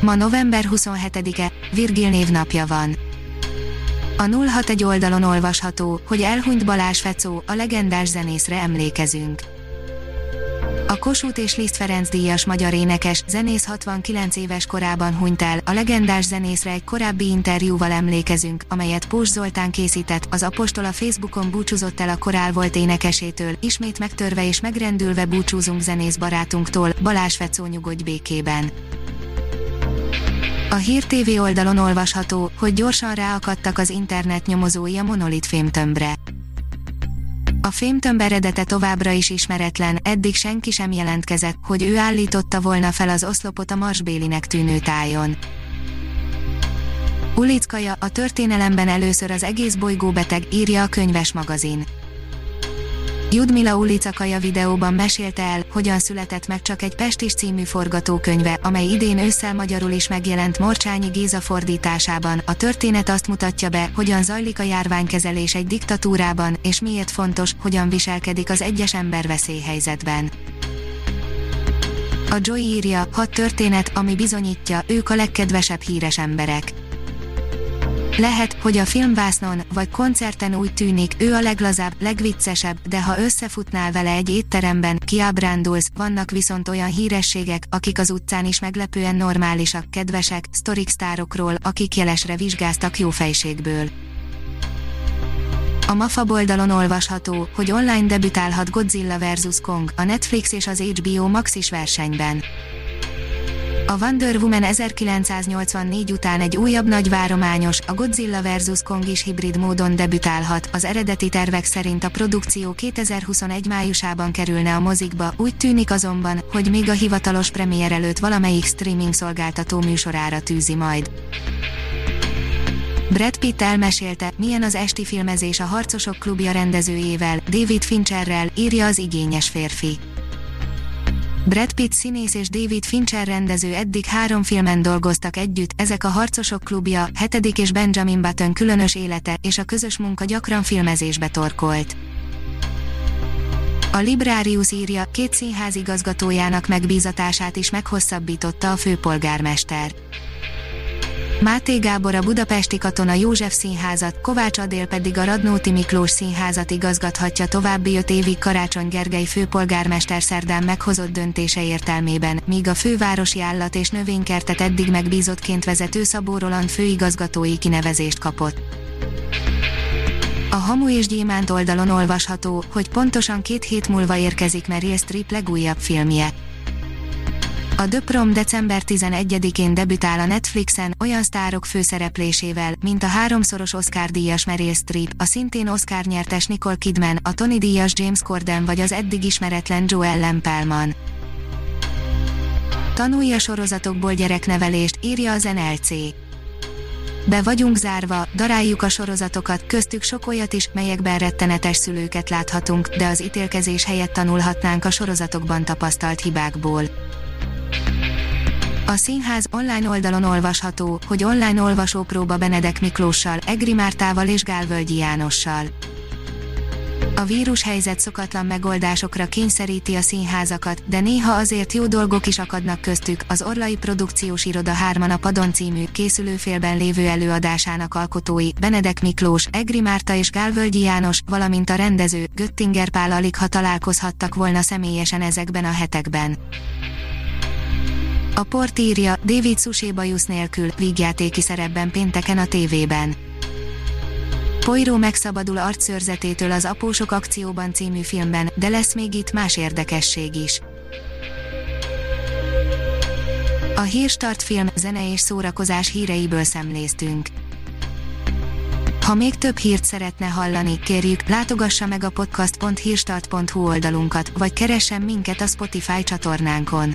Ma november 27-e, Virgil névnapja van. A 061 oldalon olvasható, hogy elhunyt Balázs Fecó, a legendás zenészre emlékezünk. A Kossuth és Liszt Ferenc díjas magyar énekes, zenész 69 éves korában hunyt el, a legendás zenészre egy korábbi interjúval emlékezünk, amelyet Pós Zoltán készített, az Apostol a Facebookon búcsúzott el a korál volt énekesétől, ismét megtörve és megrendülve búcsúzunk zenész barátunktól, Balázs Fecó nyugodj békében. A Hír TV oldalon olvasható, hogy gyorsan ráakadtak az internet nyomozói a monolit fémtömbre. A fémtömb eredete továbbra is ismeretlen, eddig senki sem jelentkezett, hogy ő állította volna fel az oszlopot a marsbélinek tűnő tájon. Ulickaja, a történelemben először az egész bolygó beteg, írja a könyves magazin. Judmila Ulicakaja videóban mesélte el, hogyan született meg csak egy Pestis című forgatókönyve, amely idén ősszel magyarul is megjelent Morcsányi Géza fordításában. A történet azt mutatja be, hogyan zajlik a járványkezelés egy diktatúrában, és miért fontos, hogyan viselkedik az egyes ember veszélyhelyzetben. A Joy írja, hat történet, ami bizonyítja, ők a legkedvesebb híres emberek lehet, hogy a filmvásznon vagy koncerten úgy tűnik, ő a leglazább, legviccesebb, de ha összefutnál vele egy étteremben, kiábrándulsz, vannak viszont olyan hírességek, akik az utcán is meglepően normálisak, kedvesek, sztorik sztárokról, akik jelesre vizsgáztak jó fejségből. A MAFA oldalon olvasható, hogy online debütálhat Godzilla vs. Kong, a Netflix és az HBO Max is versenyben. A Wonder Woman 1984 után egy újabb nagyvárományos, a Godzilla vs. Kong is hibrid módon debütálhat, az eredeti tervek szerint a produkció 2021 májusában kerülne a mozikba, úgy tűnik azonban, hogy még a hivatalos premier előtt valamelyik streaming szolgáltató műsorára tűzi majd. Brad Pitt elmesélte, milyen az esti filmezés a Harcosok klubja rendezőjével, David Fincherrel, írja az igényes férfi. Brad Pitt színész és David Fincher rendező eddig három filmen dolgoztak együtt, ezek a Harcosok klubja, Hetedik és Benjamin Button különös élete, és a közös munka gyakran filmezésbe torkolt. A Librarius írja, két színház igazgatójának megbízatását is meghosszabbította a főpolgármester. Máté Gábor a Budapesti Katona József Színházat, Kovács Adél pedig a Radnóti Miklós Színházat igazgathatja további öt évig Karácsony Gergely főpolgármester szerdán meghozott döntése értelmében, míg a fővárosi állat és növénykertet eddig megbízottként vezető Szabó Roland főigazgatói kinevezést kapott. A Hamu és Gyémánt oldalon olvasható, hogy pontosan két hét múlva érkezik Meryl Streep legújabb filmje. A The Prom december 11-én debütál a Netflixen olyan sztárok főszereplésével, mint a háromszoros Oscar-díjas Meryl Streep, a szintén Oscar-nyertes Nicole Kidman, a Tony-díjas James Corden vagy az eddig ismeretlen Joe Ellen Pellman. Tanulj a sorozatokból gyereknevelést, írja az NLC. Be vagyunk zárva, daráljuk a sorozatokat, köztük sok olyat is, melyekben rettenetes szülőket láthatunk, de az ítélkezés helyett tanulhatnánk a sorozatokban tapasztalt hibákból. A színház online oldalon olvasható, hogy online olvasópróba Benedek Miklóssal, Egri Mártával és Gálvölgyi Jánossal. A vírushelyzet szokatlan megoldásokra kényszeríti a színházakat, de néha azért jó dolgok is akadnak köztük. Az Orlai Produkciós Iroda Hárman a Padon című készülőfélben lévő előadásának alkotói, Benedek Miklós, Egri Márta és Gálvölgyi János, valamint a rendező, Göttinger Pál alig ha találkozhattak volna személyesen ezekben a hetekben. A port írja, David Sushi bajusz nélkül, vígjátéki szerepben pénteken a tévében. Poirot megszabadul arcszörzetétől az Apósok akcióban című filmben, de lesz még itt más érdekesség is. A Hírstart film, zene és szórakozás híreiből szemléztünk. Ha még több hírt szeretne hallani, kérjük, látogassa meg a podcast.hírstart.hu oldalunkat, vagy keressen minket a Spotify csatornánkon